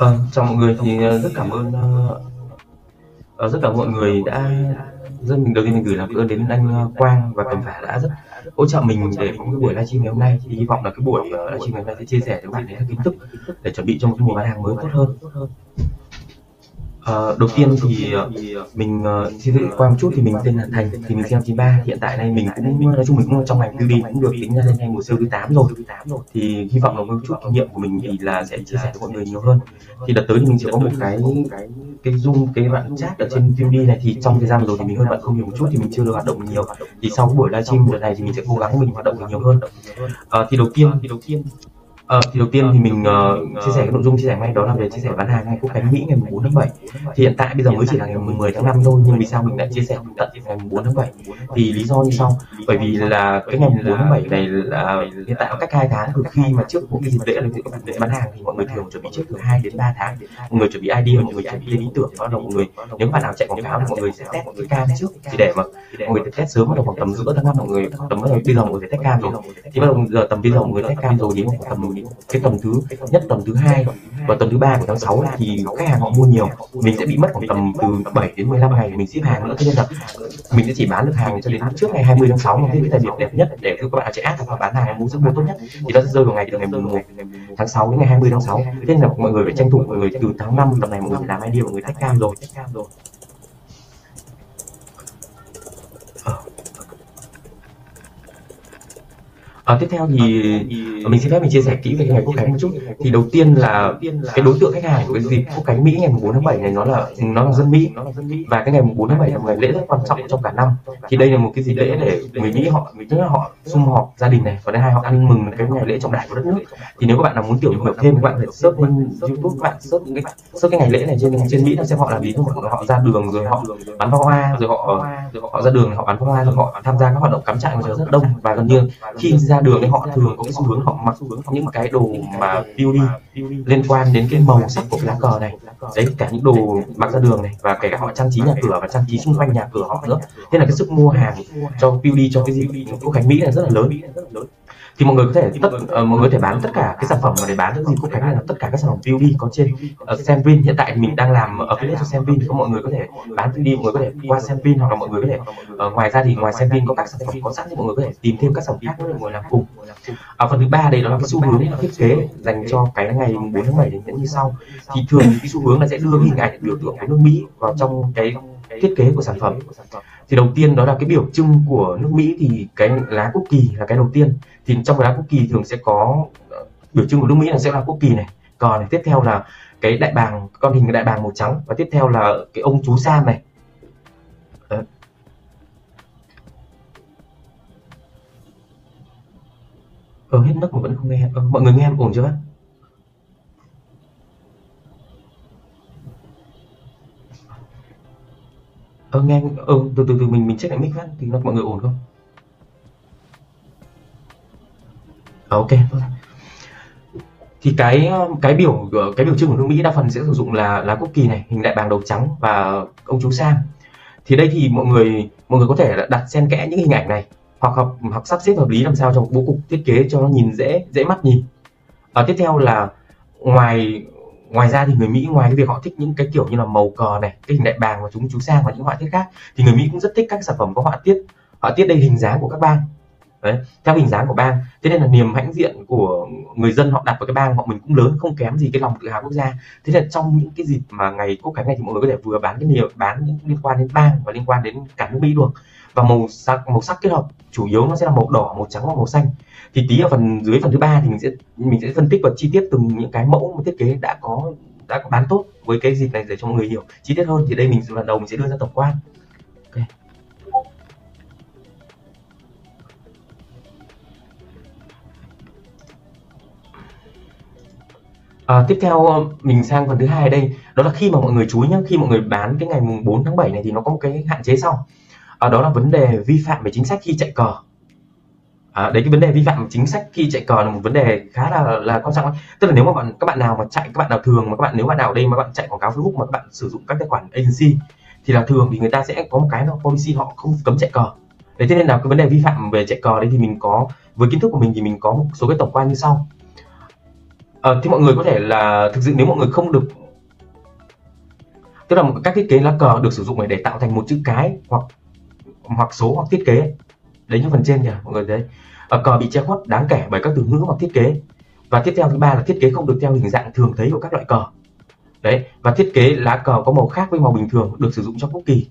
Vâng, chào mọi người thì ờ, rất cảm ơn uh, rất cảm ơn mọi người đã rất mình đầu tiên mình gửi lời cảm ơn đến anh Quang và Cẩm Phả đã rất hỗ trợ mình để có cái buổi livestream ngày hôm nay thì hy vọng là cái buổi livestream ngày hôm nay sẽ chia sẻ với các bạn những kiến thức để chuẩn bị cho một cái mùa bán hàng mới tốt hơn. À, đầu tiên thì ờ, mình uh, xin tự qua một chút thì mình tên là Thành thì mình sinh năm 93 hiện tại này mình cũng ờ, nói chung mình cũng trong ngành beauty cũng được tính ra lên thành một siêu thứ 8 rồi. Thì hy vọng là một chút kinh nghiệm của mình thì là sẽ chia sẻ với mọi người nhiều hơn. Thì đợt tới thì mình sẽ có một cái cái cái zoom cái bạn chat ở trên TV này. Thì trong thời gian vừa rồi thì mình hơi bận không nhiều một chút thì mình chưa được hoạt động nhiều. Thì sau cái buổi livestream lần này thì mình sẽ cố gắng mình hoạt động nhiều hơn. Ờ, thì đầu tiên thì đầu tiên Ờ, thì đầu tiên thì mình uh, chia sẻ cái nội dung chia sẻ ngay đó là về chia sẻ bán hàng ngày quốc khánh Mỹ ngày 4 tháng 7 thì hiện tại bây giờ mới chỉ là ngày 10 tháng 5 thôi nhưng vì sao mình lại chia sẻ tận ngày 4 tháng 7 thì lý do như sau bởi vì là cái ngày 4 tháng 7 này là hiện tại cách hai tháng từ khi mà trước một cái dịp lễ là dịp bán hàng thì mọi người thường chuẩn bị trước từ 2 đến 3 tháng. Mọi người chuẩn bị idea mọi người chuẩn bị lên ý tưởng bắt đầu mọi người nếu bạn nào chạy quảng cáo thì mọi người sẽ test cái cam trước thì để mà mọi người test sớm bắt đầu khoảng tầm giữa tháng năm mọi người tầm bây giờ mọi người test cam rồi. Thì bắt đầu giờ tầm bây giờ mọi người test cam rồi đến khoảng tầm cái tuần thứ nhất tuần thứ hai và tuần thứ ba của tháng 6 thì khách hàng họ mua nhiều. Mình sẽ bị mất khoảng tầm từ 7 đến 15 ngày mình ship hàng nữa, thế nên là mình sẽ chỉ bán được hàng cho đến trước ngày 20 tháng 6 mà cái thời điểm đẹp nhất để các bạn chạy ad và bán hàng mua sức mua tốt nhất thì nó sẽ rơi vào ngày từ ngày 1 tháng 6 đến ngày 20 tháng 6 thế nên là mọi người phải tranh thủ mọi người từ tháng 5 tầm này mọi người làm idea mọi người tách cam rồi. À, tiếp theo thì mình xin phép mình chia sẻ kỹ về cái ngày quốc khánh một chút. Thì đầu tiên là cái đối tượng khách hàng của cái dịp quốc khánh Mỹ ngày 4 tháng 7 này nó là nó là dân Mỹ. Và cái ngày 4 tháng 7 là một ngày lễ rất quan trọng trong cả năm. Thì đây là một cái dịp lễ để người Mỹ họ tức là họ sum họp gia đình này và thứ hai họ ăn mừng cái ngày lễ trọng đại của đất nước. Thì nếu các bạn nào muốn tiểu hiểu thêm các bạn phải search lên YouTube các bạn search những cái search cái ngày lễ này trên trên Mỹ nó sẽ họ làm gì? Thôi họ ra đường rồi họ bắn pháo hoa rồi họ họ ra đường họ bắn pháo hoa rồi họ tham gia các hoạt động cắm trại rất đông. Và gần như khi ra đường thì họ thường có cái xu hướng họ mặc những cái đồ mà beauty liên quan đến cái màu sắc của cái lá cờ này. Đấy cả những đồ mặc ra đường này và kể cả họ trang trí nhà cửa và trang trí xung quanh nhà cửa họ nữa. Thế là cái sức mua hàng cho beauty cho cái gì, quốc khánh mỹ là rất là lớn thì mọi người có thể tất uh, mọi người có thể bán tất cả cái sản phẩm mà để bán dịp quốc khánh này là tất cả các sản phẩm beauty có trên uh, Senvin hiện tại mình đang làm ở affiliate cho Senvin thì có mọi người có thể bán beauty mọi người có thể qua Senvin hoặc là mọi người có thể uh, ngoài ra thì ngoài Senvin có các sản phẩm có sẵn thì mọi người có thể tìm thêm các sản phẩm khác để mọi người làm cùng. ở phần thứ ba đây đó là cái xu hướng thiết kế dành cho cái ngày 4 tháng 7 đến như sau. thì thường cái xu hướng là sẽ đưa hình ảnh biểu tượng của nước Mỹ vào trong cái thiết kế của sản phẩm thì đầu tiên đó là cái biểu trưng của nước Mỹ thì cái lá quốc kỳ là cái đầu tiên. Thì trong cái lá quốc kỳ thường sẽ có ờ, biểu trưng của nước Mỹ là sẽ là quốc kỳ này. Còn này tiếp theo là cái đại bàng con hình cái đại bàng màu trắng. Và tiếp theo là cái ông chú Sam này. Đấy. ờ hết nước mà vẫn không nghe. Ờ, mọi người nghe em ổn chưa ờ nghe ờ từ từ từ mình mình check lại mic phát thì nó mọi người ổn không? Ờ, ok thì cái cái biểu ờ, cái biểu trưng của nước Mỹ đa phần sẽ sử dụng là lá quốc kỳ này hình đại bàng đầu trắng và ông chú Sam. Thì đây thì mọi người mọi người có thể đặt xen kẽ những hình ảnh này hoặc học hoặc sắp xếp hợp lý làm sao trong bố cục thiết kế cho nó nhìn dễ dễ mắt nhìn. À, tiếp theo là ngoài ngoài ra thì người Mỹ, ngoài cái việc họ thích những cái kiểu như là màu cờ này, cái hình đại bàng và chúng chú sang và những họa tiết khác, thì người Mỹ cũng rất thích các sản phẩm có họa tiết họa tiết đây hình dáng của các bang đấy, theo hình dáng của bang. Thế nên là niềm hãnh diện của người dân họ đặt vào cái bang họ mình cũng lớn, không kém gì cái lòng tự hào quốc gia. Thế nên trong những cái dịp mà ngày quốc khánh này thì mọi người có thể vừa bán cái nhiều bán những liên quan đến bang và liên quan đến cả nước Mỹ luôn và màu sắc màu sắc kết hợp chủ yếu nó sẽ là màu đỏ, màu trắng và màu xanh. Thì tí ở phần, dưới phần thứ ba thì mình sẽ mình sẽ phân tích và chi tiết từng những cái mẫu mà thiết kế đã có đã có bán tốt với cái dịp này để cho mọi người hiểu chi tiết hơn. Thì đây mình lần đầu mình sẽ đưa ra tổng quan. À, tiếp theo ờ, mình sang phần thứ hai ở đây. Đó là khi mà mọi người chú ý nhé khi mọi người bán cái ngày mùng 4 tháng 7 này thì nó có một cái hạn chế sau. À, đó là vấn đề vi phạm về chính sách khi chạy cờ. À, đấy cái vấn đề vi phạm chính sách khi chạy cờ là một vấn đề khá là là quan trọng tức là nếu mà bạn các bạn nào mà chạy các bạn nào thường mà các bạn nếu bạn nào ở đây mà bạn chạy quảng cáo Facebook mà các bạn sử dụng các tài khoản agency thì là thường thì người ta sẽ có một cái nó policy họ không cấm chạy cờ. Đấy thế nên là cái vấn đề vi phạm về chạy cờ đấy thì mình có với kiến thức của mình thì mình có một số cái tổng quan như sau à, thì mọi người có thể là thực sự nếu mọi người không được tức là các thiết kế lá cờ được sử dụng để tạo thành một chữ cái hoặc hoặc số hoặc thiết kế. Đấy như phần trên kìa mọi người đấy à, ờ, cờ bị che khuất đáng kể bởi các từ ngữ hoặc thiết kế. Và tiếp theo thứ ba là thiết kế không được theo hình dạng thường thấy của các loại cờ. Đấy và thiết kế lá cờ có màu khác với màu bình thường được sử dụng trong quốc kỳ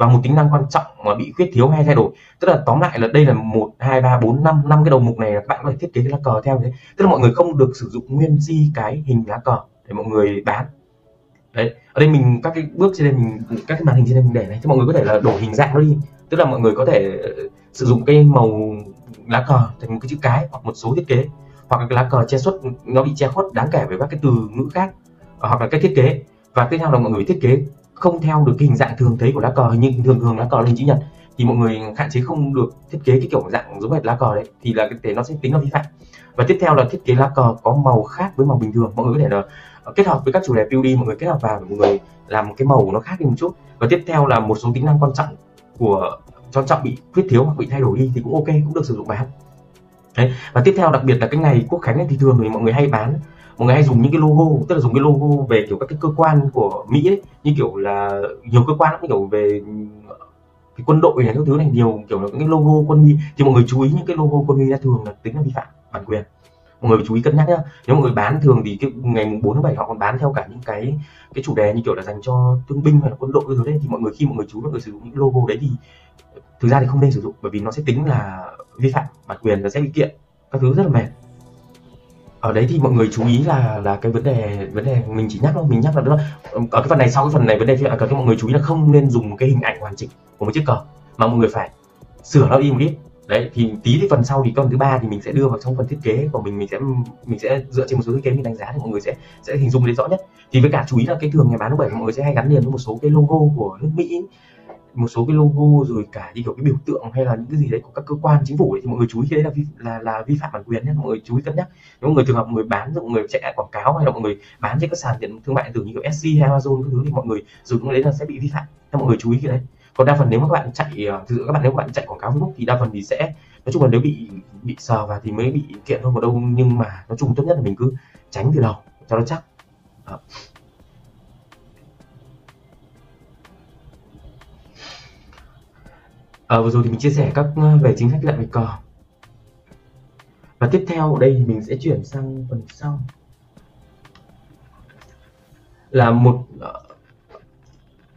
và một tính năng quan trọng mà bị khuyết thiếu hay thay đổi. Tức là tóm lại là đây là một, hai, ba, bốn, năm năm cái đầu mục này là các bạn có thể thiết kế cái lá cờ theo thế tức là mọi người không được sử dụng nguyên di cái hình lá cờ để mọi người bán. Đấy, ở đây mình, các cái bước trên đây mình, các cái màn hình trên đây mình để này cho mọi người có thể là đổi hình dạng nó đi. Tức là mọi người có thể ờ, sử dụng cái màu lá cờ thành một cái chữ cái hoặc một số thiết kế. Hoặc là cái lá cờ che xuất nó bị che khuất, đáng kể với các cái từ ngữ khác ờ, hoặc là cái thiết kế. Và tiếp theo là mọi người thiết kế không theo được cái hình dạng thường thấy của lá cờ nhưng thường thường lá cờ hình chữ nhật, thì mọi người hạn chế không được thiết kế cái kiểu dạng giống hệt lá cờ đấy, thì là cái thể nó sẽ tính là vi phạm và tiếp theo là thiết kế lá cờ có màu khác với màu bình thường, mọi người có thể là ờ, kết hợp với các chủ đề POD mọi người kết hợp vào mọi người làm một cái màu nó khác đi một chút và tiếp theo là một số tính năng quan trọng của, cho trọng bị khuyết thiếu hoặc bị thay đổi đi thì cũng ok, cũng được sử dụng bán Đấy. và tiếp theo đặc biệt là cái ngày quốc khánh thì thường thì mọi người hay bán mọi người hay dùng những cái logo, tức là dùng cái logo về kiểu các cái cơ quan của mỹ ấy, như kiểu là nhiều cơ quan cũng kiểu về cái quân đội này, các thứ này, nhiều kiểu là những cái logo quân huy thì mọi người chú ý những cái logo quân huy ra thường là tính là vi phạm bản quyền. Mọi người chú ý cân nhắc nhá. Nếu mọi người bán thường thì cái ngày mùng 4 tháng 7 họ còn bán theo cả những cái cái chủ đề như kiểu là dành cho thương binh hay là quân đội cái thứ đấy. Thì mọi người khi mọi người chú, mọi người sử dụng những logo đấy thì thực ra thì không nên sử dụng bởi vì nó sẽ tính là vi phạm bản quyền và sẽ bị kiện các thứ rất là mệt ở đấy thì mọi người chú ý là là cái vấn đề vấn đề mình chỉ nhắc thôi, mình nhắc là đó ở cái phần này sau cái phần này vấn đề là cần mọi người chú ý là không nên dùng cái hình ảnh hoàn chỉnh của một chiếc cờ mà mọi người phải sửa nó đi một ít. Đấy, thì tí thì phần sau thì con thứ ba thì mình sẽ đưa vào trong phần thiết kế của mình mình sẽ mình sẽ dựa trên một số thiết kế mình đánh giá thì mọi người sẽ sẽ hình dung đến rõ nhất. Thì với cả chú ý là cái thường ngày bán thứ bảy mọi người sẽ hay gắn liền với một số cái logo của nước mỹ một số cái logo rồi cả như kiểu cái biểu tượng hay là những cái gì đấy của các cơ quan chính phủ ấy, thì mọi người chú ý đấy là vi, là là vi phạm bản quyền nhé mọi người chú ý cân nhắc. Nếu mọi người trường hợp mọi người bán mọi người chạy quảng cáo hay là mọi người bán trên các sàn điện thương mại điện tử như kiểu SC hay Amazon các thứ thì mọi người dùng cái đấy là sẽ bị vi phạm. Nên mọi người chú ý cái đấy. Còn đa phần nếu mà các bạn chạy ờ, thực sự các bạn nếu các bạn chạy quảng cáo Facebook thì đa phần thì sẽ nói chung là nếu bị bị sờ vào thì mới bị kiện thôi một đâu nhưng mà nói chung tốt nhất là mình cứ tránh từ đầu cho nó chắc. Đó. À, vừa rồi thì mình chia sẻ các ờ, về chính sách lại về cò và tiếp theo đây mình sẽ chuyển sang phần sau. Là một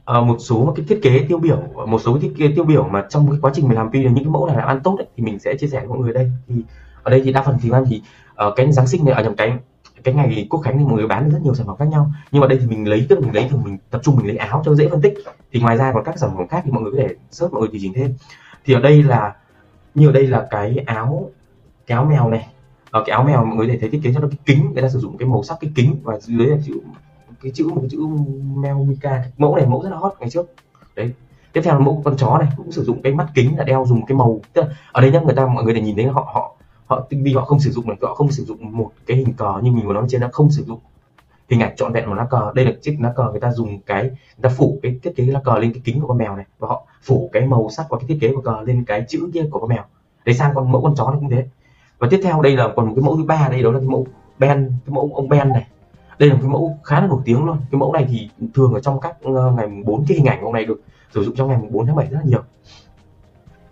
à, một số cái thiết kế tiêu biểu một số cái thiết kế tiêu biểu mà trong cái quá trình mình làm video những cái mẫu này làm ăn tốt ấy, thì mình sẽ chia sẻ với mọi người đây. Thì ở đây thì đa phần thì ăn thì uh, cái giáng sinh này ở nhầm cái cái ngày quốc khánh thì mọi người bán rất nhiều sản phẩm khác nhau. Nhưng mà đây thì mình lấy, tức mình lấy thì mình tập trung, mình lấy áo cho dễ phân tích. Thì ngoài ra còn các sản phẩm khác thì mọi người có thể search, mọi người tùy chỉnh thêm. Thì ở đây là, như ở đây là cái áo cái áo mèo này. Ở cái áo mèo mọi người có thể thấy thiết kế cho nó cái kính, người ta sử dụng cái màu sắc cái kính và dưới là chữ, cái chữ, một cái chữ mèo Mika. Mẫu này, mẫu rất là hot ngày trước. Đấy. Tiếp theo là mẫu con chó này, cũng sử dụng cái mắt kính là đeo dùng cái màu, tức là, ở đây nhá, người ta, mọi người để nhìn thấy họ họ họ, vì họ không sử dụng mình họ không sử dụng một cái hình cờ như mình vừa nói trên nó không sử dụng. Hình ảnh trọn vẹn của lá cờ, đây là chiếc lá cờ người ta dùng cái, người ta phủ cái thiết kế lá cờ lên cái kính của con mèo này, và họ phủ cái màu sắc và cái thiết kế của cờ lên cái chữ kia của con mèo để sang con mẫu con chó này cũng thế. Và tiếp theo đây là còn một cái mẫu thứ ba đây, đó là cái mẫu Ben, cái mẫu ông Ben này. Đây là một cái mẫu khá là nổi tiếng luôn. Cái mẫu này thì thường ở trong các ờ, ngày 4 cái hình ảnh ông này được sử dụng trong ngày 4 tháng 7 rất là nhiều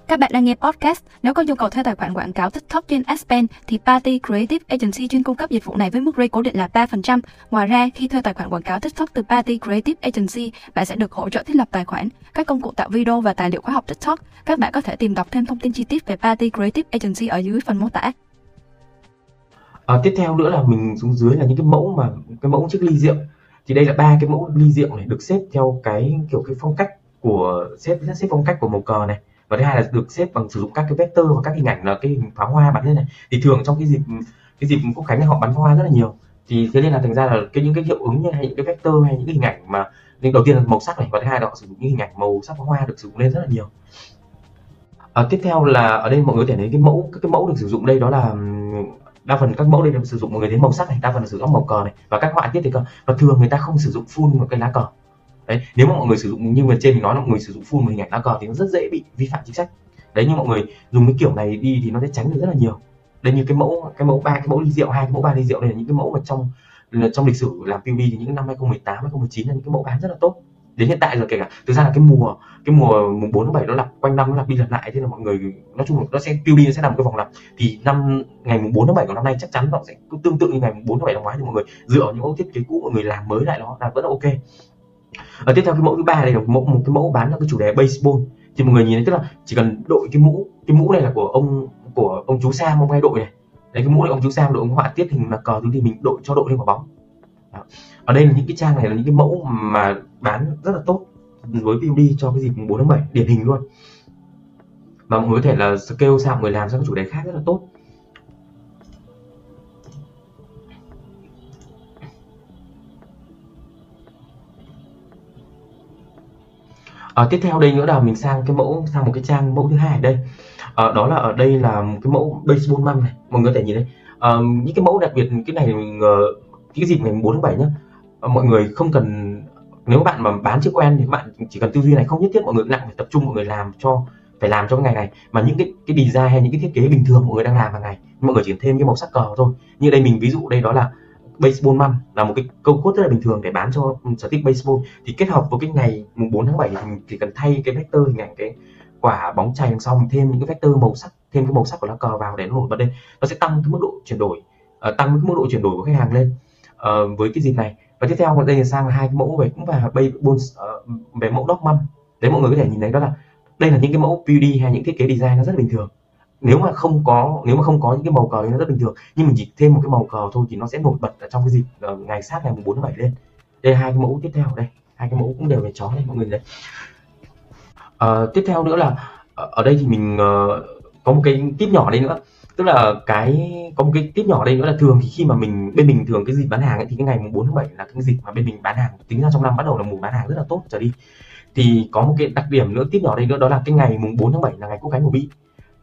các bạn đang nghe podcast. Nếu có nhu cầu thuê tài khoản quảng cáo TikTok trên Aspen thì Party Creative Agency chuyên cung cấp dịch vụ này với mức rate cố định là 3%. Ngoài ra, khi thuê tài khoản quảng cáo TikTok từ Party Creative Agency, bạn sẽ được hỗ trợ thiết lập tài khoản, các công cụ tạo video và tài liệu khóa học TikTok. Các bạn có thể tìm đọc thêm thông tin chi tiết về Party Creative Agency ở dưới phần mô tả. À, tiếp theo nữa là mình xuống dưới là những cái mẫu mà cái mẫu chiếc ly rượu thì đây là ba cái mẫu ly rượu này được xếp theo cái kiểu cái phong cách của xếp xếp phong cách của màu cờ này và thứ hai là được xếp bằng sử dụng các cái vector và các hình ảnh là cái hình pháo hoa bắn lên này. Thì thường trong cái dịp cái dịp quốc khánh này họ bắn hoa rất là nhiều. Thì thế nên là thành ra là cái những cái hiệu ứng như hay những cái vector hay những cái hình ảnh mà nên đầu tiên là màu sắc này và thứ hai là họ sử dụng những hình ảnh màu sắc pháo hoa được sử dụng lên rất là nhiều. À, tiếp theo là ở đây mọi người có thể thấy cái mẫu các cái mẫu được sử dụng đây đó là đa phần các mẫu đây được sử dụng mọi người thấy màu sắc này đa phần là sử dụng màu cờ này. Và các họa tiết thì cờ và thường người ta không sử dụng full một cái lá cờ đấy, nếu mà mọi người sử dụng, như vừa trên mình nói là mọi người sử dụng full một hình ảnh lá cờ thì nó rất dễ bị vi phạm chính sách. Đấy, nhưng mọi người dùng cái kiểu này đi thì nó sẽ tránh được rất là nhiều. Đây như cái mẫu cái mẫu ba, cái mẫu ly rượu, hai cái mẫu ba ly rượu đây là những cái mẫu mà trong trong lịch sử làm PUBG thì những năm 2018 2019 là những cái mẫu bán rất là tốt. Đến hiện tại rồi kể cả, thực ra là cái mùa cái mùa mùng 4 tháng 7 nó lặp, quanh năm nó lặp đi lặp lại, thế là mọi người nói chung là nó sẽ PUB nó sẽ làm cái vòng lặp. Thì năm, ngày mùng 4 tháng 7 của năm nay chắc chắn nó sẽ tương tự như ngày mùng 4 tháng 7 năm ngoái thì mọi người dựa vào những mẫu thiết kế cũ mọi người làm mới lại nó là vẫn là ok ở tiếp theo cái mẫu thứ ba đây là mẫu, một cái mẫu bán là cái chủ đề baseball. Thì mọi người nhìn thấy tức là chỉ cần đội cái mũ cái mũ này là của ông của ông chú Sam ông hay đội này. Đấy, cái mũ này ông chú Sam đội, ông họa tiết hình là cờ thứ thì mình đội cho đội lên quả bóng. Đó. ở đây là những cái trang này là những cái mẫu mà bán rất là tốt, với PUD cho cái dịp 4 tháng 7 điển hình luôn. Mà mọi người có thể là scale sang mọi người làm sang các chủ đề khác rất là tốt. À, tiếp theo đây nữa là mình sang cái mẫu sang một cái trang mẫu thứ hai ở đây. À, đó là ở đây là một cái mẫu baseball mâm này mọi người có thể nhìn đây à, ờ, những cái mẫu đặc biệt cái này mình cái dịp ngày 4 tháng 7 nhá à, mọi người không cần nếu bạn mà bán chưa quen thì bạn chỉ cần tư duy này không nhất thiết mọi người nặng phải tập trung mọi người làm cho phải làm cho cái ngày này mà những cái cái design hay những cái thiết kế bình thường mọi người đang làm hàng ngày mọi người chỉ thêm cái màu sắc cờ thôi. Như đây mình ví dụ đây đó là baseball mâm là một cái câu cốt rất là bình thường để bán cho sở thích baseball. Thì kết hợp với cái ngày mùng 4 tháng 7 thì mình chỉ cần thay cái vector hình ảnh cái quả bóng chày xong thêm những cái vector màu sắc thêm cái màu sắc của lá cờ vào để nó nổi bật lên. Nó sẽ tăng cái mức độ chuyển đổi uh, tăng cái mức độ chuyển đổi của khách hàng lên uh, với cái dịp này. Và tiếp theo đây là sang hai cái mẫu về cũng là baseball uh, về mẫu dog mâm đấy mọi người có thể nhìn thấy đó là đây là những cái mẫu PUD hay những thiết kế design nó rất là bình thường nếu mà không có nếu mà không có những cái màu cờ thì nó rất bình thường. Nhưng mình chỉ thêm một cái màu cờ thôi thì nó sẽ nổi bật ở trong cái dịp uh, ngày sát ngày 4 tháng 7 lên. Đây hai cái mẫu tiếp theo đây. Hai cái mẫu cũng đều về chó đây mọi người đấy uh, ờ, tiếp theo nữa là ờ, ở đây thì mình uh, có một cái tip nhỏ đây nữa. Tức là cái có một cái tip nhỏ đây nữa là thường thì khi mà mình bên mình thường cái dịp bán hàng ấy, thì cái ngày mùng 4 tháng 7 là cái dịp mà bên mình bán hàng. Tính ra trong năm bắt đầu là mùa bán hàng rất là tốt trở đi. Thì có một cái đặc điểm nữa tip nhỏ đây nữa đó là cái ngày mùng 4 tháng 7 là ngày quốc khánh của Mỹ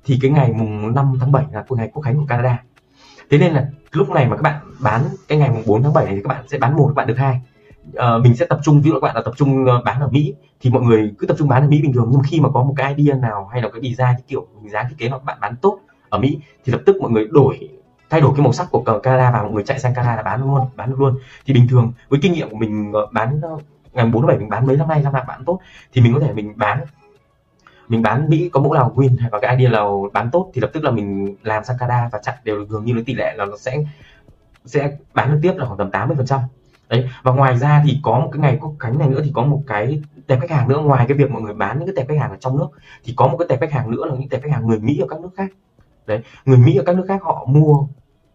thì cái ngày mùng 5 tháng 7 là ngày quốc khánh của Canada. Thế nên là lúc này mà các bạn bán cái ngày mùng 4 tháng 7 này thì các bạn sẽ bán một các bạn được hai. À, mình sẽ tập trung ví dụ các bạn là tập trung ờ, bán ở Mỹ thì mọi người cứ tập trung bán ở Mỹ bình thường. Nhưng khi mà có một cái idea nào hay là cái design cái kiểu hình dáng thiết kế mà các bạn bán tốt ở Mỹ thì lập tức mọi người đổi thay đổi cái màu sắc của Canada và mọi người chạy sang Canada là bán luôn bán luôn. Thì bình thường với kinh nghiệm của mình ờ, bán ngày 4 tháng 7 mình bán mấy năm nay năm nào bán tốt. Thì mình có thể mình bán mình bán Mỹ có mẫu nào win hay có cái idea nào bán tốt thì lập tức là mình làm sang Canada và chặn đều gần như là tỷ lệ là nó sẽ sẽ bán được tiếp là khoảng tầm 80 phần trăm. Đấy, và ngoài ra thì có một cái ngày quốc khánh này nữa thì có một cái tệp khách hàng nữa. Ngoài cái việc mọi người bán những cái tệp khách hàng ở trong nước thì có một cái tệp khách hàng nữa là những tệp khách hàng người Mỹ ở các nước khác. Đấy, người Mỹ ở các nước khác họ mua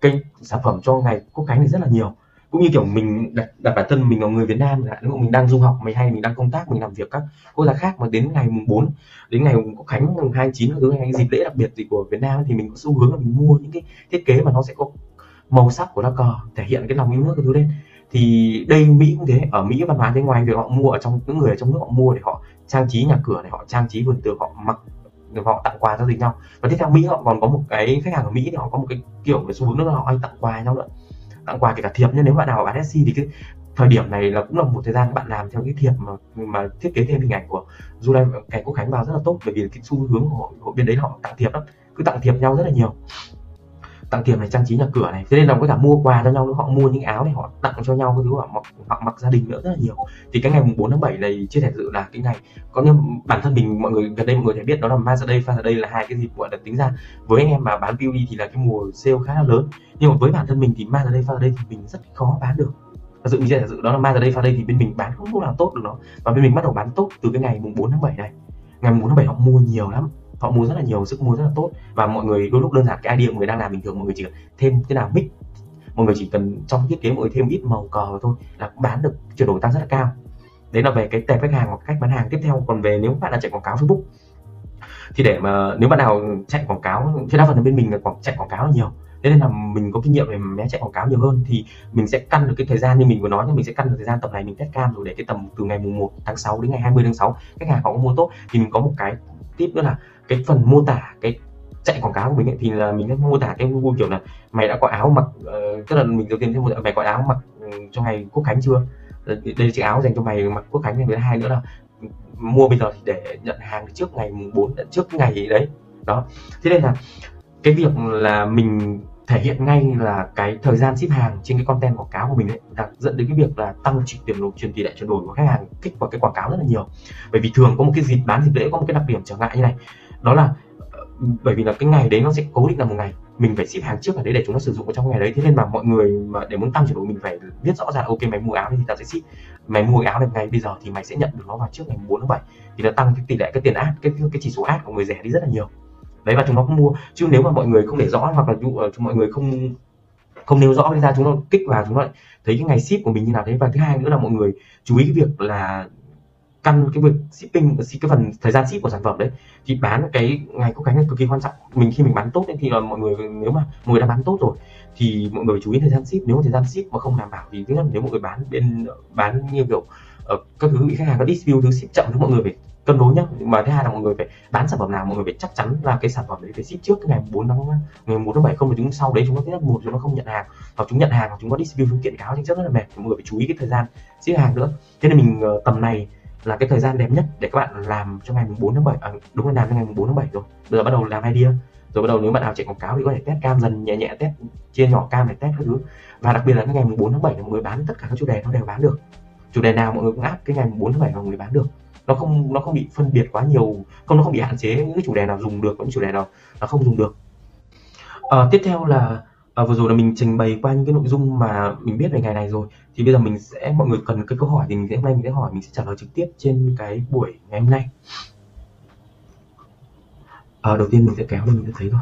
kênh sản phẩm cho ngày quốc khánh này rất là nhiều cũng như kiểu mình đặt, đặt bản thân mình là người Việt Nam là lúc mình đang du học mình hay mình đang công tác mình làm việc các quốc gia khác mà đến ngày mùng 4 đến ngày quốc khánh mùng 29 thứ hay dịp lễ đặc biệt gì của Việt Nam thì mình có xu hướng là mình mua những cái thiết kế mà nó sẽ có màu sắc của lá cờ thể hiện cái lòng yêu nước cái thứ lên. Thì đây Mỹ cũng thế. Ở Mỹ văn hóa thế ngoài việc họ mua ở trong những người ở trong nước họ mua để họ trang trí nhà cửa để họ trang trí vườn tường họ mặc họ tặng quà cho gì nhau. Và tiếp theo Mỹ họ còn có một cái khách hàng ở Mỹ thì họ có một cái kiểu cái xu hướng nữa là họ hay tặng quà nhau nữa tặng quà kể cả thiệp nhưng nếu bạn nào bán SC thì cái thời điểm này là cũng là một thời gian bạn làm theo cái thiệp mà mà thiết kế thêm hình ảnh của du lịch, ngày quốc khánh vào rất là tốt bởi vì cái xu hướng của hội, hội bên đấy họ tặng thiệp lắm cứ tặng thiệp nhau rất là nhiều tặng thiệp này trang trí nhà cửa này. Thế nên là có cả mua quà cho nhau, họ mua những áo này, họ tặng cho nhau cái thứ họ mặc họ mặc gia đình nữa rất là nhiều. Thì cái ngày mùng 4 tháng 7 này chưa thể dự là cái ngày, có như bản thân mình, mọi người gần đây mọi người thể biết đó là Mother's Day. Father's đây là hai cái dịp, gọi là, tính ra với anh em mà bán PUD thì là cái mùa sale khá là lớn. Nhưng mà với bản thân mình thì Mother's Day Father's Day thì mình rất khó bán được. Thật sự mình sẽ dự đó là Mother's Day Father's Day thì bên mình bán không lúc nào tốt được nó. Và bên mình bắt đầu bán tốt từ cái ngày mùng 4 tháng 7 này. Ngày mùng 4 tháng 7 họ mua nhiều lắm họ mua rất là nhiều sức mua rất là tốt. Và mọi người đôi lúc đơn giản, cái idea mọi người đang làm bình thường, mọi người chỉ cần thêm cái nào mix. Mọi người chỉ cần trong thiết kế mọi người thêm ít màu cờ thôi là bán được chuyển đổi tăng rất là cao. Đấy là về cái tệp khách hàng hoặc cách bán hàng. Tiếp theo, còn về nếu bạn là chạy quảng cáo Facebook, thì để mà nếu bạn nào chạy quảng cáo thì đa phần là bên mình là quảng, chạy quảng cáo là nhiều. Thế nên là mình có kinh nghiệm về mé chạy quảng cáo nhiều hơn, thì mình sẽ căn được cái thời gian như mình vừa nói nhưng mình sẽ căn được thời gian tầm này, mình test cam rồi để cái tầm từ ngày mùng 1 tháng 6 đến ngày 20 tháng 6 khách hàng họ có mua tốt. Thì mình có một cái tip nữa là cái phần mô tả cái chạy quảng cáo của mình ấy, thì là mình đã mô tả cái Google kiểu là mày đã có áo mặc uh, tức là mình đầu tiên thấy mày có áo mặc ừ, cho ngày quốc khánh chưa? Ờ, đây là chiếc áo dành cho mày mặc quốc khánh ngày thứ hai nữa là mua bây giờ thì để nhận hàng trước ngày mùng 4 trước ngày đấy. Đó. Thế nên là cái việc là mình thể hiện ngay là cái thời gian ship hàng trên cái content quảng cáo của mình ấy là dẫn đến cái việc là tăng chuyển tiền đổi truyền tỷ lệ chuyển đổi của khách hàng kích vào cái quảng cáo rất là nhiều. Bởi vì thường có một cái dịp bán dịp lễ có một cái đặc điểm trở ngại như này đó là ờ, bởi vì là cái ngày đấy nó sẽ cố định là một ngày. Mình phải ship hàng trước ở đấy để chúng nó sử dụng ở trong ngày đấy. Thế nên mà mọi người mà để muốn tăng chuyển đổi mình phải biết rõ ràng, ok mày mua áo thì tao sẽ ship mày mua áo được ngày bây giờ thì mày sẽ nhận được nó vào trước ngày 4 tháng 7 thì nó tăng cái tỷ lệ, cái tiền ad, cái cái chỉ số ad của người rẻ đi rất là nhiều. Đấy, và chúng nó cũng mua. Chứ nếu mà mọi người không để rõ, hoặc là dụ ờ, mọi người không không nêu rõ ra, chúng nó kích vào, chúng nó thấy cái ngày ship của mình như nào. Thế và thứ hai nữa là mọi người chú ý cái việc là căn cái việc shipping, cái phần thời gian ship của sản phẩm đấy, thì bán cái ngày quốc khánh là cực kỳ quan trọng. Mình khi mình bán tốt thì là mọi người, nếu mà mọi người đã bán tốt rồi, thì mọi người chú ý thời gian ship. Nếu mà thời gian ship mà không đảm bảo thì thứ nhất nếu mọi người bán bên, bán như kiểu ở các thứ bị khách hàng có dispute, thứ ship chậm thì mọi người phải cân đối nhá. Mà thứ hai là mọi người phải bán sản phẩm nào, mọi người phải chắc chắn là cái sản phẩm đấy phải ship trước cái ngày 4 tháng, ngày 4 tháng 7 không thì chúng sau đấy chúng nó thứ nhất một chúng nó không nhận hàng, hoặc chúng nhận hàng hoặc chúng có dispute, chúng kiện cáo tranh rất là mệt. Mọi người phải chú ý cái thời gian ship hàng nữa. Thế nên mình ờ, tầm này là cái thời gian đẹp nhất để các bạn làm cho ngày 4 tháng 7 à, đúng là làm cho ngày 4 tháng 7 rồi. Bây giờ bắt đầu làm idea. Rồi bắt đầu nếu bạn nào chạy quảng cáo thì có thể test cam dần nhẹ nhẹ test chia nhỏ cam để test các thứ. Và đặc biệt là cái ngày 4 tháng 7 là mọi người bán tất cả các chủ đề nó đều bán được. Chủ đề nào mọi người cũng áp cái ngày 4 tháng 7 là mọi người bán được. Nó không nó không bị phân biệt quá nhiều không nó không bị hạn chế những cái chủ đề nào dùng được những chủ đề nào nó không dùng được. À, tiếp theo là à, vừa rồi là mình trình bày qua những cái nội dung mà mình biết về ngày này rồi. Thì bây giờ mình sẽ mọi người cần cái câu hỏi thì mình sẽ hôm nay mình sẽ hỏi mình sẽ trả lời trực tiếp trên cái buổi ngày hôm nay. À, đầu tiên mình sẽ kéo lên mình sẽ thấy rồi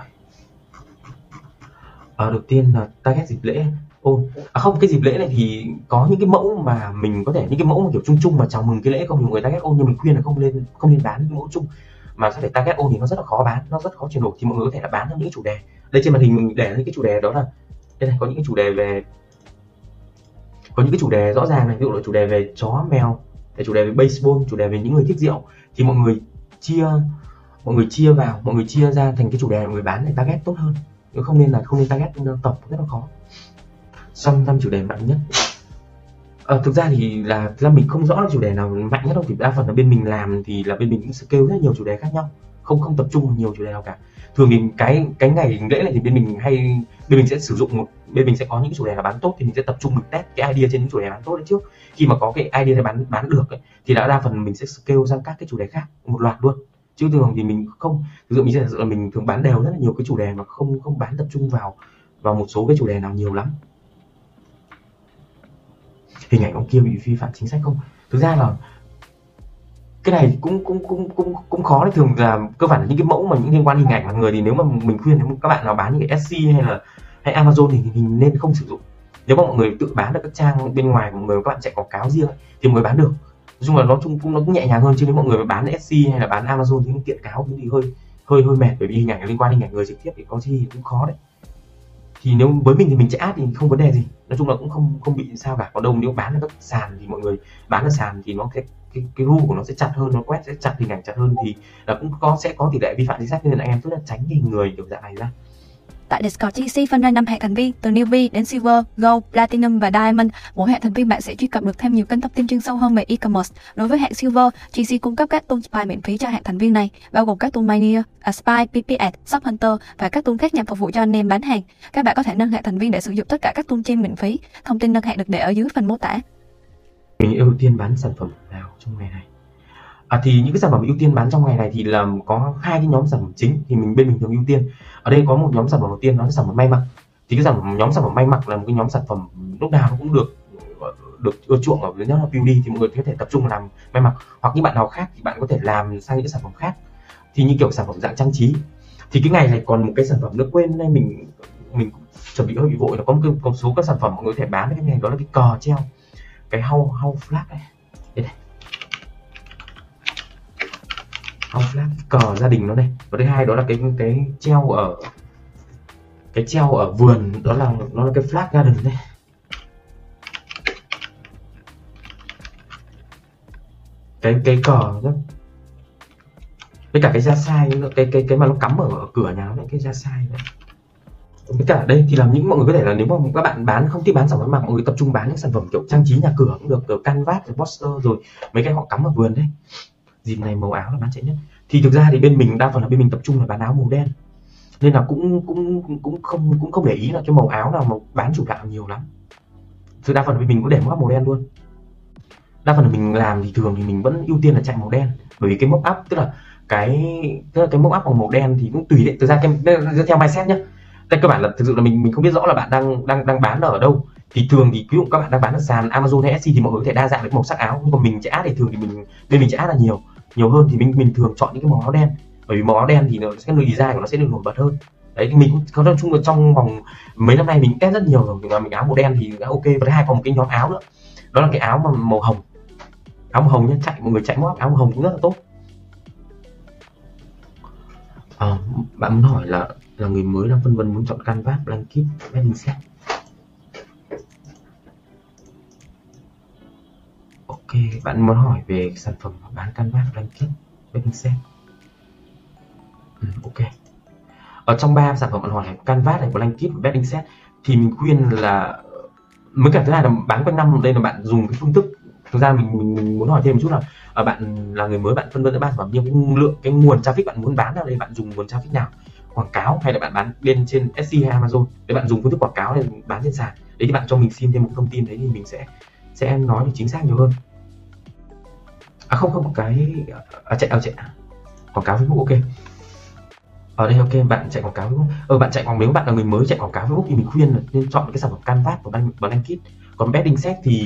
à, đầu tiên là target dịp lễ. Ô à không cái dịp lễ này thì có những cái mẫu mà mình có thể những cái mẫu mà kiểu chung chung mà chào mừng cái lễ không nhiều người target ôn nhưng mình khuyên là không nên không nên bán những mẫu chung. Mà sẽ phải target ôn thì nó rất là khó bán nó rất khó chuyển đổi thì mọi người có thể là bán theo những chủ đề đây trên màn hình mình để những cái chủ đề đó là đây này có những cái chủ đề về có những cái chủ đề rõ ràng này ví dụ là chủ đề về chó mèo về chủ đề về baseball chủ đề về những người thích rượu thì mọi người chia mọi người chia vào mọi người chia ra thành cái chủ đề mọi người bán để target tốt hơn nếu không nên là không nên target tập rất là khó xong năm chủ đề mạnh nhất à, thực ra thì là thực ra mình không rõ là chủ đề nào mạnh nhất đâu thì đa phần là bên mình làm thì là bên mình cũng scale rất nhiều chủ đề khác nhau không không tập trung vào nhiều chủ đề nào cả. Thường thì cái cái ngày lễ này thì bên mình hay bên mình sẽ sử dụng một bên mình sẽ có những chủ đề là bán tốt thì mình sẽ tập trung mình test cái idea trên những chủ đề bán tốt đấy trước. Khi mà có cái idea để bán bán được ấy, thì đã đa phần mình sẽ scale sang các cái chủ đề khác một loạt luôn. Chứ thường thì mình không ví dụ mình sẽ là mình thường bán đều rất là nhiều cái chủ đề mà không không bán tập trung vào vào một số cái chủ đề nào nhiều lắm. Hình ảnh ông kia bị vi phạm chính sách không? Thực ra là cái này cũng cũng cũng cũng cũng khó đấy. Thường là cơ bản là những cái mẫu mà những liên quan hình ảnh là người thì nếu mà mình khuyên các bạn nào bán những cái SC hay là, hay Amazon thì mình nên không sử dụng. Nếu mà mọi người tự bán được các trang bên ngoài của mọi người, các bạn chạy quảng cáo riêng thì mới bán được. Nói chung là nó chung, cũng, nó cũng nhẹ nhàng hơn. Chứ nếu mọi người bán SC hay là bán Amazon thì kiện cáo thì hơi hơi hơi mệt. Bởi vì hình ảnh liên quan hình ảnh người trực tiếp thì có gì cũng khó đấy thì nếu với mình thì mình chạy ad thì không vấn đề gì. Nói chung là cũng không không bị sao cả. Còn đâu, nếu bán ở các sàn thì mọi người bán ở sàn thì nó sẽ, cái cái ru của nó sẽ chặt hơn, nó quét sẽ chặt hình ảnh chặt hơn. Thì là cũng có, sẽ có tỷ lệ vi phạm chính sách nên là anh em tốt là tránh cái người kiểu dạng này ra. Tại Discord GC phân ra 5 hệ thành viên từ Newbie đến Silver, Gold, Platinum và Diamond. Mỗi hệ thành viên bạn sẽ truy cập được thêm nhiều kênh thông tin chuyên sâu hơn về e-commerce. Đối với hệ Silver, GC cung cấp các tool spy miễn phí cho hệ thành viên này, bao gồm các tool Mania, Spy, PPS, Shop Hunter và các tool khác nhằm phục vụ cho anh em bán hàng. Các bạn có thể nâng hệ thành viên để sử dụng tất cả các tool trên miễn phí. Thông tin nâng hệ được để ở dưới phần mô tả. Mình ưu tiên bán sản phẩm nào trong ngày này? À, thì những cái sản phẩm ưu tiên bán trong ngày này thì là có hai cái nhóm sản phẩm chính thì mình bên mình thường ưu tiên ở đây có một nhóm sản phẩm đầu tiên đó là sản phẩm may mặc thì cái sản phẩm nhóm sản phẩm may mặc là một cái nhóm sản phẩm lúc nào cũng được được ưa chuộng ở dưới nhóm là beauty thì mọi người có thể tập trung làm may mặc hoặc những bạn nào khác thì bạn có thể làm sang những sản phẩm khác thì như kiểu sản phẩm dạng trang trí thì cái ngày này còn một cái sản phẩm nữa quên nên mình mình chuẩn bị hơi bị vội là có một, cái, một số các sản phẩm mọi người có thể bán cái ngày đó là cái cờ treo cái hau hau flag này hau flag cờ gia đình nó đây và thứ hai đó là cái cái treo ở cái treo ở vườn đó là nó là cái flag garden đây cái cái cờ đó với cả cái da sai cái cái cái mà nó cắm ở, ở cửa nhà nó cái da sai đấy. Với cả đây thì là những mọi người có thể là nếu mà các bạn bán không thích bán sản phẩm mặc mọi người tập trung bán những sản phẩm kiểu trang trí nhà cửa cũng được kiểu canvas rồi poster rồi mấy cái họ cắm ở vườn đấy dịp này màu áo là bán chạy nhất. Thì thực ra thì bên mình đa phần là bên mình tập trung là bán áo màu đen. Nên là cũng cũng cũng không cũng không để ý là cái màu áo nào mà bán chủ đạo nhiều lắm. Thực đa phần là mình cũng để móc màu đen luôn. Đa phần là mình làm thì thường thì mình vẫn ưu tiên là chạy màu đen. Bởi vì cái móc up tức là cái, tức là cái móc up bằng màu đen thì cũng tùy đấy. Thực ra cái theo mindset nhá. Đây cơ bản là, thực sự là mình mình không biết rõ là bạn đang đang đang bán ở đâu. Thì thường thì ví dụ các bạn đang bán ở sàn Amazon hay Etsy thì mọi người có thể đa dạng được màu sắc áo. Nhưng còn mình sẽ thì thường thì mình, bên mình sẽ là nhiều nhiều hơn thì mình bình thường chọn những cái màu áo đen. Bởi vì màu áo đen thì nó sẽ người design của nó sẽ được nổi bật hơn. Đấy thì mình cũng nói chung là trong vòng mấy năm nay mình test rất nhiều rồi. Mà mình áo màu đen thì đã ok. Và thứ hai còn một cái nhóm áo nữa. Đó là cái áo mà màu hồng. Áo màu hồng nhé chạy mọi người chạy móc áo màu hồng cũng rất là tốt. À, bạn muốn hỏi là là người mới đang phân vân muốn chọn canvas blanket bedding set. Ok bạn muốn hỏi về sản phẩm bán canvas blanket bedding set ừ, ok. Ở trong ba sản phẩm bạn hỏi là canvas này blanket và bedding set thì mình khuyên là mới cả thứ hai là bán quanh năm đây là bạn dùng cái phương thức. Thực ra mình, mình, mình muốn hỏi thêm một chút là à, bạn là người mới bạn phân vân giữa ba sản phẩm nhưng cái lượng cái nguồn traffic bạn muốn bán ở đây bạn dùng nguồn traffic nào? Quảng cáo hay là bạn bán bên trên Etsy hay Amazon? Để bạn dùng phương thức quảng cáo để bán trên sàn. Đấy thì bạn cho mình xin thêm một thông tin đấy thì mình sẽ sẽ nói được chính xác nhiều hơn à không không cái à, chạy ao chạy. Quảng cáo Facebook ok. Ở đây ok bạn chạy quảng cáo Facebook. Ờ bạn chạy quảng nếu bạn là người mới chạy quảng cáo Facebook thì mình khuyên là nên chọn cái sản phẩm Canvas và Blanket còn bedding set thì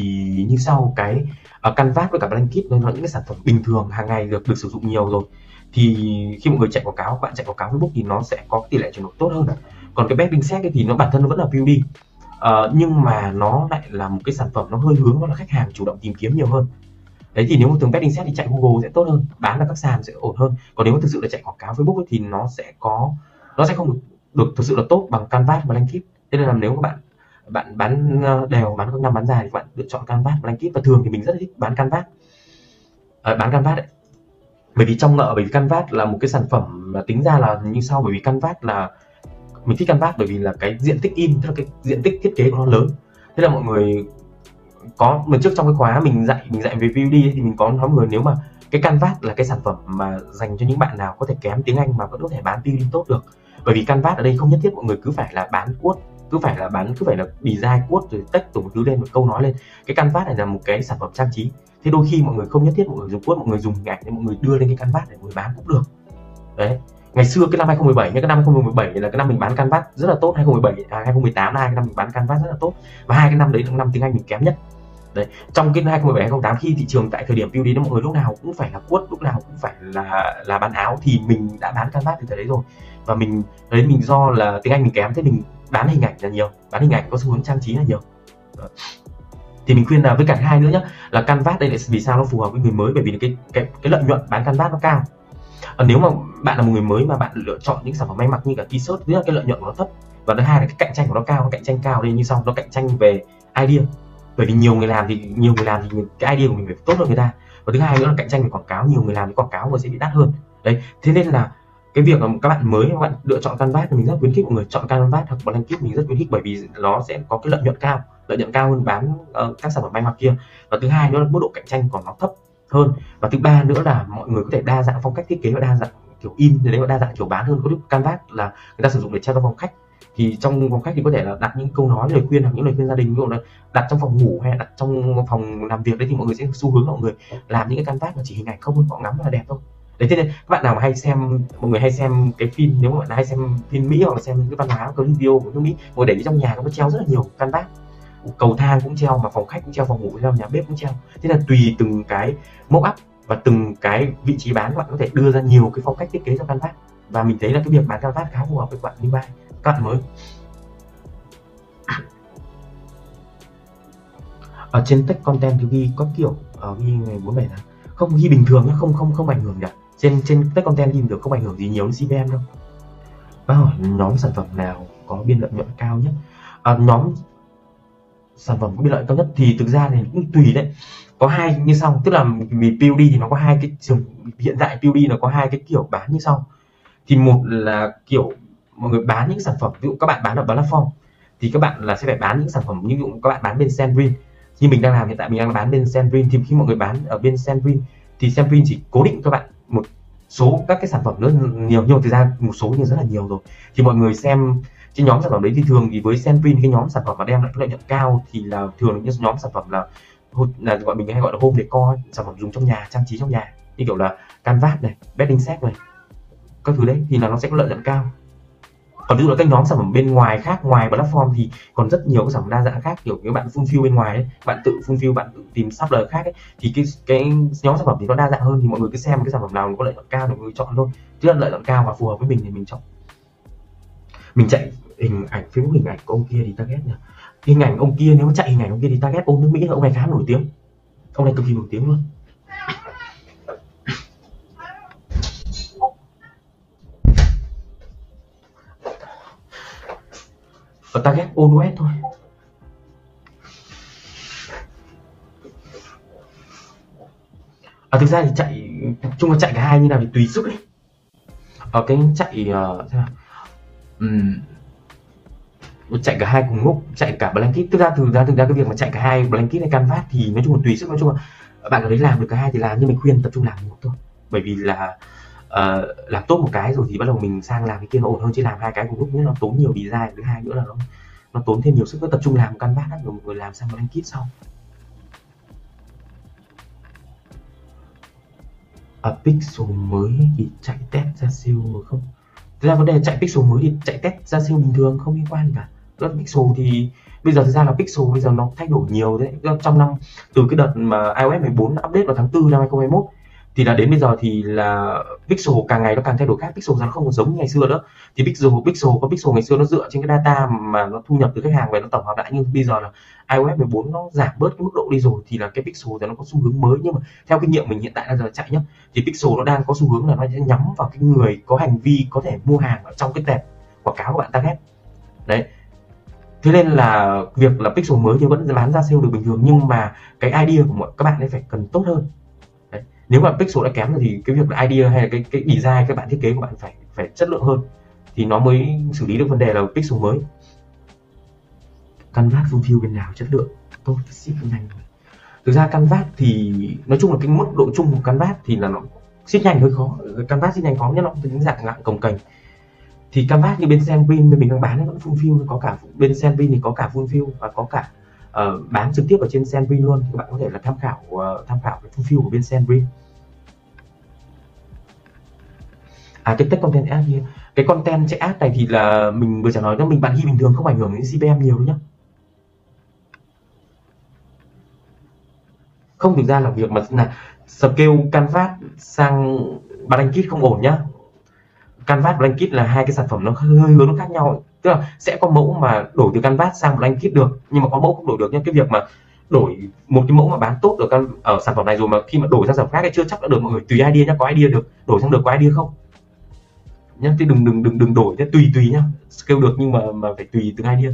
như sau cái uh, Canvas với cả Blanket nó là những cái sản phẩm bình thường hàng ngày được được sử dụng nhiều rồi. Thì khi mọi người chạy quảng cáo bạn chạy quảng cáo Facebook thì nó sẽ có tỷ lệ chuyển đổi tốt hơn còn cái bedding set thì nó bản thân nó vẫn là beauty uh, ờ, nhưng mà nó lại là một cái sản phẩm nó hơi hướng đó là khách hàng chủ động tìm kiếm nhiều hơn đấy thì nếu mà thường betting set thì chạy Google sẽ tốt hơn bán ở các sàn sẽ ổn hơn. Còn nếu mà thực sự là chạy quảng cáo Facebook ấy, thì nó sẽ có nó sẽ không được, được thực sự là tốt bằng Canvas và Blanket thế nên là nếu các bạn bạn bán ờ, đều bán các năm bán dài thì bạn lựa chọn canvas blanket và thường thì mình rất thích bán canvas. À, bán canvas đấy. Bởi vì trong nợ bởi vì canvas là một cái sản phẩm mà tính ra là như sau bởi vì canvas là mình thích canvas bởi vì là cái diện tích in tức là cái diện tích thiết kế của nó lớn. Thế là mọi người có lần trước trong cái khóa mình dạy mình dạy về VUD thì mình có nói mọi người nếu mà cái canvas là cái sản phẩm mà dành cho những bạn nào có thể kém tiếng Anh mà vẫn có thể bán PUD tốt được. Bởi vì canvas ở đây không nhất thiết mọi người cứ phải là bán cuốt cứ phải là bán cứ phải là design cuốt rồi text tổng một thứ lên một câu nói lên. Cái canvas này là một cái sản phẩm trang trí. Thế đôi khi mọi người không nhất thiết mọi người dùng cuốt mọi người dùng hình ảnh để mọi người đưa lên cái canvas để mọi người bán cũng được. Đấy. Ngày xưa cái năm 2017 nhưng cái năm 2017 là cái năm mình bán canvas rất là tốt 2017 à, 2018 là hai cái năm mình bán canvas rất là tốt. Và hai cái năm đấy là năm tiếng Anh mình kém nhất đấy trong cái 2017 2018 khi thị trường tại thời điểm PUD nó mọi người lúc nào cũng phải là quất lúc nào cũng phải là là bán áo thì mình đã bán canvas từ thời đấy rồi. Và mình đấy mình do là tiếng Anh mình kém thế mình bán hình ảnh là nhiều bán hình ảnh có xu hướng trang trí là nhiều. Thì mình khuyên là với cả hai nữa nhé là canvas đây là vì sao nó phù hợp với người mới? Bởi vì cái cái cái lợi nhuận bán canvas nó cao. À, nếu mà bạn là một người mới mà bạn lựa chọn những sản phẩm may mặc như cả t-shirt thứ cái lợi nhuận của nó thấp. Và thứ hai là cái cạnh tranh của nó cao cạnh tranh cao đây như sau nó cạnh tranh về idea bởi vì nhiều người làm thì nhiều người làm thì cái idea của mình phải tốt hơn người ta. Và thứ hai nữa là cạnh tranh về quảng cáo nhiều người làm thì quảng cáo mà sẽ bị đắt hơn. Đấy thế nên là cái việc mà các bạn mới các bạn lựa chọn canvas thì mình rất khuyến khích mọi người chọn canvas hoặc blanket mình rất khuyến khích bởi vì nó sẽ có cái lợi nhuận cao lợi nhuận cao hơn bán uh, các sản phẩm may mặc kia. Và thứ hai nữa là mức độ cạnh tranh của nó thấp hơn. Và thứ ba nữa là mọi người có thể đa dạng phong cách thiết kế và đa dạng kiểu in thì đấy đa dạng kiểu bán hơn. Có lúc canvas là người ta sử dụng để treo trong phòng khách thì trong phòng khách thì có thể là đặt những câu nói, lời khuyên hoặc những lời khuyên gia đình. Ví dụ là đặt trong phòng ngủ hay đặt trong phòng làm việc đấy thì mọi người sẽ xu hướng mọi người làm những cái canvas mà chỉ hình ảnh không, họ ngắm là đẹp thôi. Đấy, thế nên các bạn nào mà hay xem, mọi người hay xem cái phim, nếu mà bạn hay xem phim mỹ hoặc là xem cái văn hóa cái video của nước mỹ, mọi người để trong nhà nó có treo rất là nhiều canvas cầu thang cũng treo mà phòng khách cũng treo, phòng ngủ cũng treo, nhà bếp cũng treo. Thế là tùy từng cái mốc up và từng cái vị trí bán, bạn có thể đưa ra nhiều cái phong cách thiết kế cho canvas và mình thấy là cái việc bán canvas khá phù hợp với bạn như cắt mới. Ở trên tech content thì ghi có kiểu ở ờ, ghi ngày 47 tháng. Không ghi bình thường nhé không không không ảnh hưởng cả trên trên tech content ghi được không ảnh hưởng gì nhiều đến CPM đâu. Bác hỏi nhóm sản phẩm nào có biên lợi nhuận cao nhất? À, nhóm sản phẩm có biên lợi cao nhất thì thực ra thì cũng tùy đấy. Có hai như sau tức là vì POD thì nó có hai cái trường hiện tại POD nó có hai cái kiểu bán như sau. Thì một là kiểu mọi người bán những sản phẩm, ví dụ các bạn bán ở platform, thì các bạn là sẽ phải bán những sản phẩm, như ví dụ các bạn bán bên Sandwin như mình đang làm hiện tại, mình đang bán bên Sandwin thì khi mọi người bán ở bên Sandwin thì Sandwin chỉ cố định cho bạn một số các cái sản phẩm nữa nhiều, nhưng mà gian một số nhưng rất là nhiều rồi. Thì mọi người xem trên nhóm sản phẩm đấy, thì thường thì với Sandwin cái nhóm sản phẩm mà đem lại lợi nhuận cao thì là thường những nhóm sản phẩm là là gọi mình hay gọi là home decor sản phẩm dùng trong nhà, trang trí trong nhà. Như kiểu là canvas này bedding set này, các thứ đấy, thì là nó sẽ có lợi nhuận cao còn ví dụ là các nhóm sản phẩm bên ngoài khác ngoài platform thì còn rất nhiều các sản phẩm đa dạng khác kiểu các bạn fulfill bên ngoài ấy, bạn tự fulfill bạn tự tìm sắp lời khác ấy, thì cái cái nhóm sản phẩm thì nó đa dạng hơn thì mọi người cứ xem cái sản phẩm nào có lợi nhuận cao thì mọi người chọn thôi. Chứ là lợi nhuận cao và phù hợp với mình thì mình chọn. Mình chạy hình ảnh facebook hình ảnh của ông kia thì target nhỉ? Hình ảnh ông kia nếu mà chạy hình ảnh ông kia thì target ôm nước mỹ ông này khá nổi tiếng. Ông này cực kỳ nổi tiếng luôn. Và target OS thôi. À, thực ra thì chạy chung là chạy cả hai như nào thì tùy sức ấy. Ở cái chạy uh, um, chạy cả hai cùng lúc chạy cả blanket. Thực ra thực ra thực ra cái việc mà chạy cả hai blanket hay canvas thì nói chung là tùy sức nói chung là bạn có đấy làm được cả hai thì làm nhưng mình khuyên tập trung làm một thôi. Bởi vì là uh, làm tốt một cái rồi thì bắt đầu mình sang làm cái kia nó ổn hơn chứ làm hai cái cùng lúc nữa nó tốn nhiều design thứ hai nữa là nó nó tốn thêm nhiều sức nó tập trung làm một bát rồi một người làm sang blanket sau. Ở à, pixel mới thì chạy test ra siêu không? Thực ra vấn đề là chạy pixel mới thì chạy test ra siêu bình thường không liên quan gì cả. Rất pixel thì bây giờ thực ra là pixel bây giờ nó thay đổi nhiều đấy. Trong năm từ cái đợt mà iOS 14 update vào tháng 4 năm 2021 thì là đến bây giờ thì là pixel càng ngày nó càng thay đổi khác. Pixel nó không còn giống như ngày xưa nữa. Thì pixel pixel có pixel ngày xưa nó dựa trên cái data mà nó thu nhập từ khách hàng về nó tổng hợp lại. Nhưng bây giờ là iOS 14 nó giảm bớt cái mức độ đi rồi thì là cái pixel thì nó có xu hướng mới. Nhưng mà theo kinh nghiệm mình hiện tại là giờ chạy nhá, thì pixel nó đang có xu hướng là nó sẽ nhắm vào cái người có hành vi có thể mua hàng ở trong cái tệp quảng cáo của bạn target. Đấy. Thế nên là việc là pixel mới thì vẫn bán ra sale được bình thường. Nhưng mà cái idea của mọi các bạn ấy phải cần tốt hơn nếu mà pixel đã kém rồi thì cái việc là idea hay là cái cái design các bạn thiết kế của bạn phải phải chất lượng hơn. Thì nó mới xử lý được vấn đề là pixel mới. Canvas fulfill bên nào chất lượng? Tốt, ship nhanh thực ra canvas thì, nói chung là cái mức độ chung của canvas thì là nó ship nhanh hơi khó. Canvas ship nhanh khó nhất nó những dạng dạng cồng cành. Thì canvas như bên Sandwin bên mình đang bán nó vẫn fulfill có cả bên Sandwin thì có cả fulfill và có cả uh, bán trực tiếp ở trên Sandwin luôn. Các bạn có thể là tham khảo uh, tham khảo cái profile của bên Sandwin. À cái tech content app như cái content chạy app này thì là mình vừa trả nói cho mình bạn ghi bình thường không ảnh hưởng đến CPM nhiều đâu nhá. Không thực ra là việc mà là scale canvas sang blanket không ổn nhá. Canvas blanket là hai cái sản phẩm nó hơi hướng nó khác nhau tức là sẽ có mẫu mà đổi từ canvas sang blanket được, nhưng mà có mẫu không đổi được nhưng cái việc mà đổi một cái mẫu mà bán tốt được ở sản phẩm này rồi mà khi mà đổi sang sản phẩm khác thì chưa chắc đã được mọi người tùy idea nhá. Có idea được, đổi sang được có idea không? Nhá, thì đừng đừng đừng đừng đổi thế tùy tùy nhá. Scale được nhưng mà mà phải tùy từng idea.